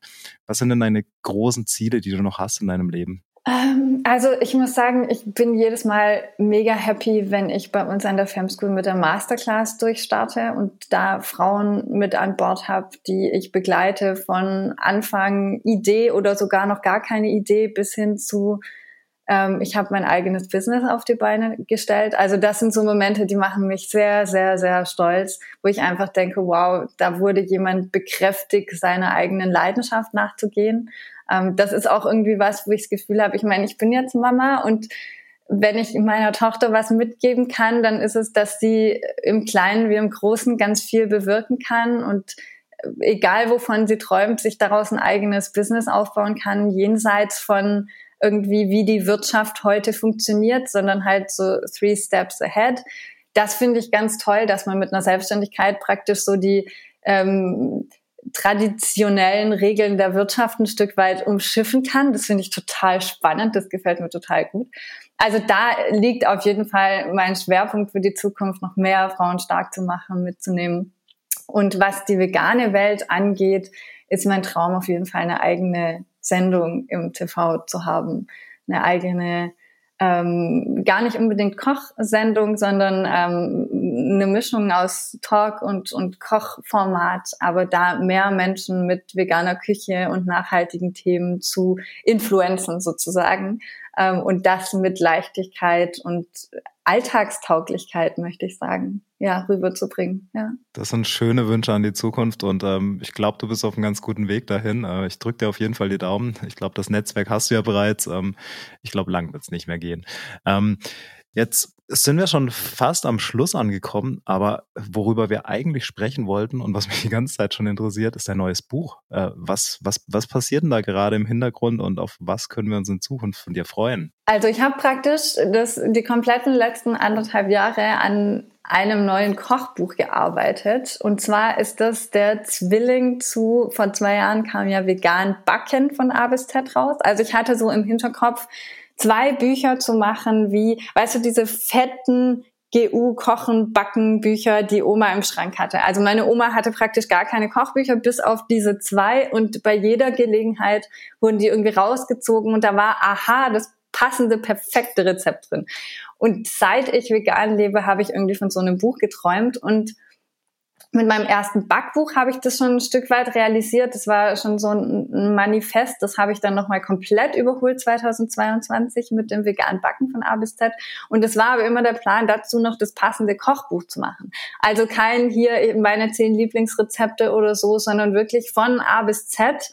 Was sind denn deine großen Ziele, die du noch hast in deinem Leben? Ähm, also ich muss sagen, ich bin jedes Mal mega happy, wenn ich bei uns an der Fem School mit der Masterclass durchstarte und da Frauen mit an Bord habe, die ich begleite von Anfang Idee oder sogar noch gar keine Idee bis hin zu ähm, ich habe mein eigenes Business auf die Beine gestellt. Also das sind so Momente, die machen mich sehr, sehr, sehr stolz, wo ich einfach denke, wow, da wurde jemand bekräftigt, seiner eigenen Leidenschaft nachzugehen ähm, das ist auch irgendwie was, wo ich das Gefühl habe, ich meine, ich bin jetzt Mama und wenn ich meiner Tochter was mitgeben kann, dann ist es, dass sie im Kleinen wie im Großen ganz viel bewirken kann und äh, egal wovon sie träumt, sich daraus ein eigenes Business aufbauen kann, jenseits von irgendwie, wie die Wirtschaft heute funktioniert, sondern halt so three steps ahead. Das finde ich ganz toll, dass man mit einer Selbstständigkeit praktisch so die ähm, traditionellen Regeln der Wirtschaft ein Stück weit umschiffen kann. Das finde ich total spannend. Das gefällt mir total gut. Also da liegt auf jeden Fall mein Schwerpunkt für die Zukunft, noch mehr Frauen stark zu machen, mitzunehmen. Und was die vegane Welt angeht, ist mein Traum auf jeden Fall eine eigene Sendung im TV zu haben, eine eigene ähm, gar nicht unbedingt Kochsendung, sondern ähm, eine Mischung aus Talk und, und Kochformat, aber da mehr Menschen mit veganer Küche und nachhaltigen Themen zu influenzen sozusagen ähm, und das mit Leichtigkeit und Alltagstauglichkeit, möchte ich sagen, ja, rüberzubringen. Ja. Das sind schöne Wünsche an die Zukunft und ähm, ich glaube, du bist auf einem ganz guten Weg dahin. Äh, ich drücke dir auf jeden Fall die Daumen. Ich glaube, das Netzwerk hast du ja bereits. Ähm, ich glaube, lang wird es nicht mehr gehen. Ähm, Jetzt sind wir schon fast am Schluss angekommen, aber worüber wir eigentlich sprechen wollten und was mich die ganze Zeit schon interessiert, ist dein neues Buch. Äh, was, was, was passiert denn da gerade im Hintergrund und auf was können wir uns in Zukunft von dir freuen? Also ich habe praktisch das, die kompletten letzten anderthalb Jahre an einem neuen Kochbuch gearbeitet. Und zwar ist das der Zwilling zu, vor zwei Jahren kam ja vegan Backen von A bis Z raus. Also ich hatte so im Hinterkopf, zwei Bücher zu machen, wie, weißt du, diese fetten GU Kochen, Backen Bücher, die Oma im Schrank hatte. Also meine Oma hatte praktisch gar keine Kochbücher, bis auf diese zwei und bei jeder Gelegenheit wurden die irgendwie rausgezogen und da war, aha, das passende, perfekte Rezept drin. Und seit ich vegan lebe, habe ich irgendwie von so einem Buch geträumt und mit meinem ersten Backbuch habe ich das schon ein Stück weit realisiert. Das war schon so ein Manifest. Das habe ich dann nochmal komplett überholt 2022 mit dem veganen Backen von A bis Z. Und es war aber immer der Plan, dazu noch das passende Kochbuch zu machen. Also kein hier meine zehn Lieblingsrezepte oder so, sondern wirklich von A bis Z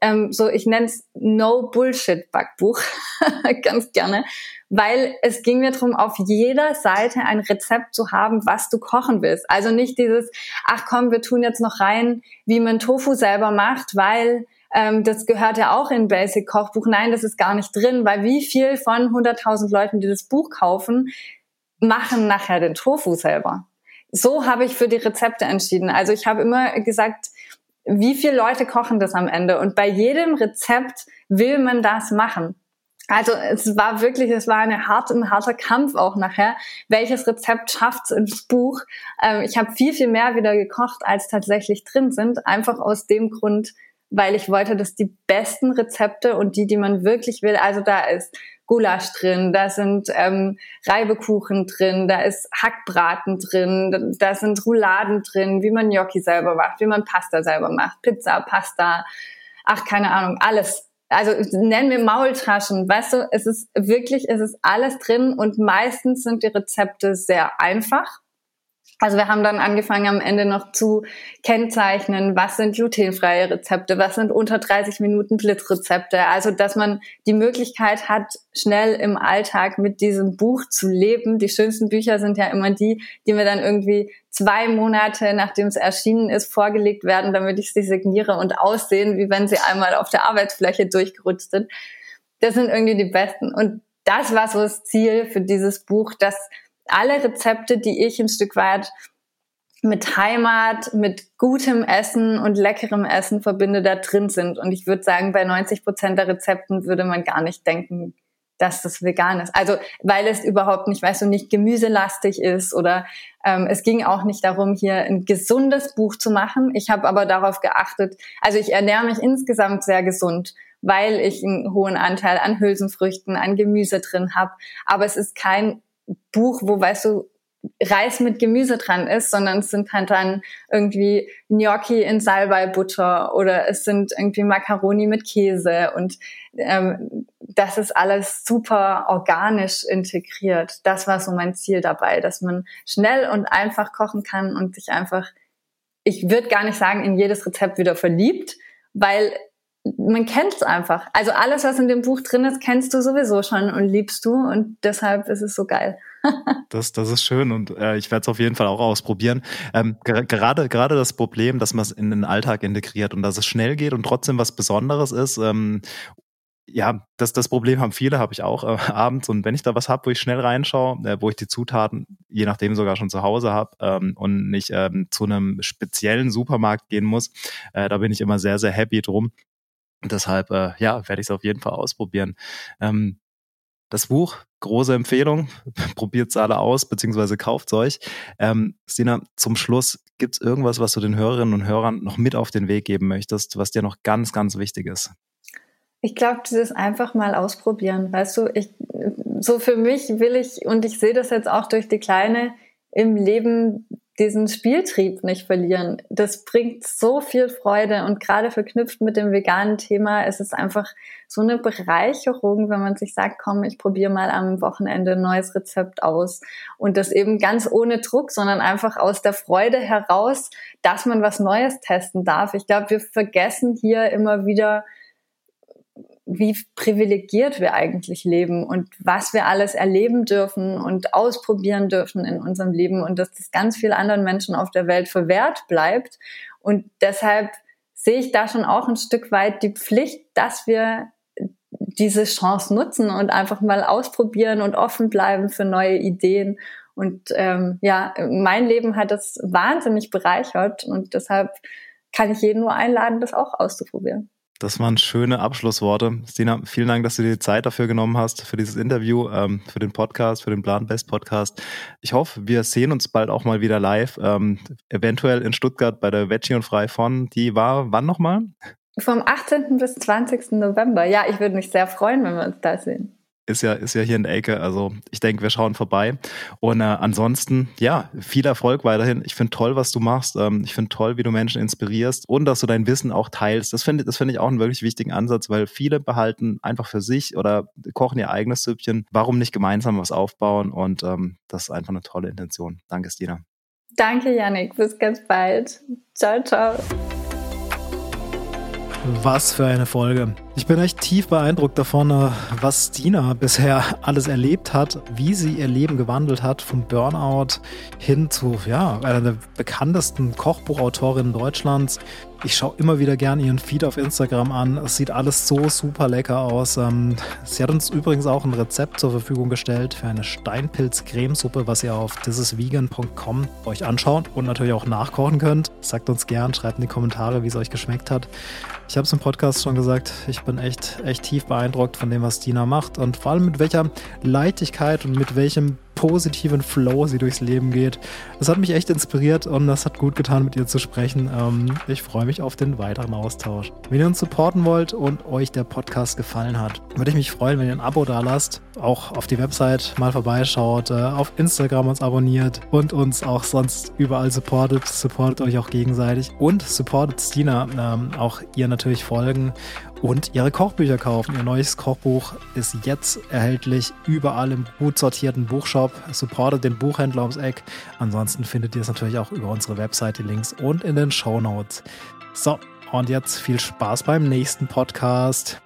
ähm, so, ich nenne es No-Bullshit-Backbuch, ganz gerne, weil es ging mir darum, auf jeder Seite ein Rezept zu haben, was du kochen willst. Also nicht dieses, ach komm, wir tun jetzt noch rein, wie man Tofu selber macht, weil ähm, das gehört ja auch in Basic Kochbuch. Nein, das ist gar nicht drin, weil wie viel von 100.000 Leuten, die das Buch kaufen, machen nachher den Tofu selber. So habe ich für die Rezepte entschieden. Also ich habe immer gesagt, wie viele Leute kochen das am Ende? Und bei jedem Rezept will man das machen. Also es war wirklich, es war eine harte, ein harter Kampf auch nachher. Welches Rezept schafft's ins Buch? Ähm, ich habe viel, viel mehr wieder gekocht, als tatsächlich drin sind. Einfach aus dem Grund, weil ich wollte, dass die besten Rezepte und die, die man wirklich will, also da ist Gulasch drin, da sind ähm, Reibekuchen drin, da ist Hackbraten drin, da sind Rouladen drin, wie man Gnocchi selber macht, wie man Pasta selber macht, Pizza, Pasta, ach keine Ahnung, alles. Also nennen wir Maultaschen, weißt du, es ist wirklich, es ist alles drin und meistens sind die Rezepte sehr einfach also wir haben dann angefangen am Ende noch zu kennzeichnen, was sind glutenfreie Rezepte, was sind unter 30 Minuten Blitzrezepte. Also dass man die Möglichkeit hat, schnell im Alltag mit diesem Buch zu leben. Die schönsten Bücher sind ja immer die, die mir dann irgendwie zwei Monate, nachdem es erschienen ist, vorgelegt werden, damit ich sie signiere und aussehen, wie wenn sie einmal auf der Arbeitsfläche durchgerutscht sind. Das sind irgendwie die besten. Und das war so das Ziel für dieses Buch, dass alle Rezepte, die ich ein Stück weit mit Heimat, mit gutem Essen und leckerem Essen verbinde, da drin sind. Und ich würde sagen, bei 90 Prozent der Rezepten würde man gar nicht denken, dass das vegan ist. Also weil es überhaupt nicht, weißt du, nicht gemüselastig ist oder ähm, es ging auch nicht darum, hier ein gesundes Buch zu machen. Ich habe aber darauf geachtet, also ich ernähre mich insgesamt sehr gesund, weil ich einen hohen Anteil an Hülsenfrüchten, an Gemüse drin habe. Aber es ist kein Buch, wo, weißt du, Reis mit Gemüse dran ist, sondern es sind halt dann irgendwie Gnocchi in Salbei-Butter oder es sind irgendwie Macaroni mit Käse und ähm, das ist alles super organisch integriert. Das war so mein Ziel dabei, dass man schnell und einfach kochen kann und sich einfach, ich würde gar nicht sagen, in jedes Rezept wieder verliebt, weil man kennt es einfach. Also alles, was in dem Buch drin ist, kennst du sowieso schon und liebst du und deshalb ist es so geil. das, das ist schön und äh, ich werde es auf jeden Fall auch ausprobieren. Ähm, ger gerade, gerade das Problem, dass man es in den Alltag integriert und dass es schnell geht und trotzdem was Besonderes ist, ähm, ja, das, das Problem haben viele, habe ich auch äh, abends. Und wenn ich da was habe, wo ich schnell reinschaue, äh, wo ich die Zutaten, je nachdem sogar schon zu Hause habe ähm, und nicht ähm, zu einem speziellen Supermarkt gehen muss, äh, da bin ich immer sehr, sehr happy drum. Deshalb, äh, ja, werde ich es auf jeden Fall ausprobieren. Ähm, das Buch, große Empfehlung, probiert es alle aus, beziehungsweise kauft es euch. Ähm, Stina, zum Schluss, gibt es irgendwas, was du den Hörerinnen und Hörern noch mit auf den Weg geben möchtest, was dir noch ganz, ganz wichtig ist? Ich glaube, dieses einfach mal ausprobieren. Weißt du, ich, so für mich will ich, und ich sehe das jetzt auch durch die Kleine im Leben, diesen Spieltrieb nicht verlieren. Das bringt so viel Freude und gerade verknüpft mit dem veganen Thema ist es einfach so eine Bereicherung, wenn man sich sagt, komm, ich probiere mal am Wochenende ein neues Rezept aus und das eben ganz ohne Druck, sondern einfach aus der Freude heraus, dass man was Neues testen darf. Ich glaube, wir vergessen hier immer wieder, wie privilegiert wir eigentlich leben und was wir alles erleben dürfen und ausprobieren dürfen in unserem Leben und dass das ganz vielen anderen Menschen auf der Welt verwehrt bleibt. Und deshalb sehe ich da schon auch ein Stück weit die Pflicht, dass wir diese Chance nutzen und einfach mal ausprobieren und offen bleiben für neue Ideen. Und ähm, ja, mein Leben hat das wahnsinnig bereichert und deshalb kann ich jeden nur einladen, das auch auszuprobieren. Das waren schöne Abschlussworte. Stina, vielen Dank, dass du dir die Zeit dafür genommen hast, für dieses Interview, ähm, für den Podcast, für den Plan Best Podcast. Ich hoffe, wir sehen uns bald auch mal wieder live, ähm, eventuell in Stuttgart bei der Veggie und Frei von. Die war wann nochmal? Vom 18. bis 20. November. Ja, ich würde mich sehr freuen, wenn wir uns da sehen ist ja, ist ja hier in der Ecke. Also ich denke, wir schauen vorbei. Und äh, ansonsten, ja, viel Erfolg weiterhin. Ich finde toll, was du machst. Ähm, ich finde toll, wie du Menschen inspirierst und dass du dein Wissen auch teilst. Das finde das finde ich auch einen wirklich wichtigen Ansatz, weil viele behalten einfach für sich oder kochen ihr eigenes Süppchen. Warum nicht gemeinsam was aufbauen? Und ähm, das ist einfach eine tolle Intention. Danke, Stina. Danke, Janik. Bis ganz bald. Ciao, ciao. Was für eine Folge. Ich bin echt tief beeindruckt davon, was Stina bisher alles erlebt hat, wie sie ihr Leben gewandelt hat, vom Burnout hin zu, ja, einer der bekanntesten Kochbuchautorinnen Deutschlands. Ich schaue immer wieder gern ihren Feed auf Instagram an. Es sieht alles so super lecker aus. Ähm, sie hat uns übrigens auch ein Rezept zur Verfügung gestellt für eine Steinpilz-Cremesuppe, was ihr auf thisisvegan.com euch anschauen und natürlich auch nachkochen könnt. Sagt uns gern, schreibt in die Kommentare, wie es euch geschmeckt hat. Ich habe es im Podcast schon gesagt, ich bin echt, echt tief beeindruckt von dem, was Dina macht und vor allem mit welcher Leichtigkeit und mit welchem positiven Flow sie durchs Leben geht. Das hat mich echt inspiriert und das hat gut getan, mit ihr zu sprechen. Ähm, ich freue mich auf den weiteren Austausch. Wenn ihr uns supporten wollt und euch der Podcast gefallen hat, würde ich mich freuen, wenn ihr ein Abo da lasst, auch auf die Website mal vorbeischaut, äh, auf Instagram uns abonniert und uns auch sonst überall supportet. Supportet euch auch gegenseitig und supportet Stina. Ähm, auch ihr natürlich folgen und ihre Kochbücher kaufen. Ihr neues Kochbuch ist jetzt erhältlich überall im gut sortierten Buchshop. Supportet den Buchhändler ums Eck. Ansonsten findet ihr es natürlich auch über unsere Webseite Links und in den Show Notes. So, und jetzt viel Spaß beim nächsten Podcast.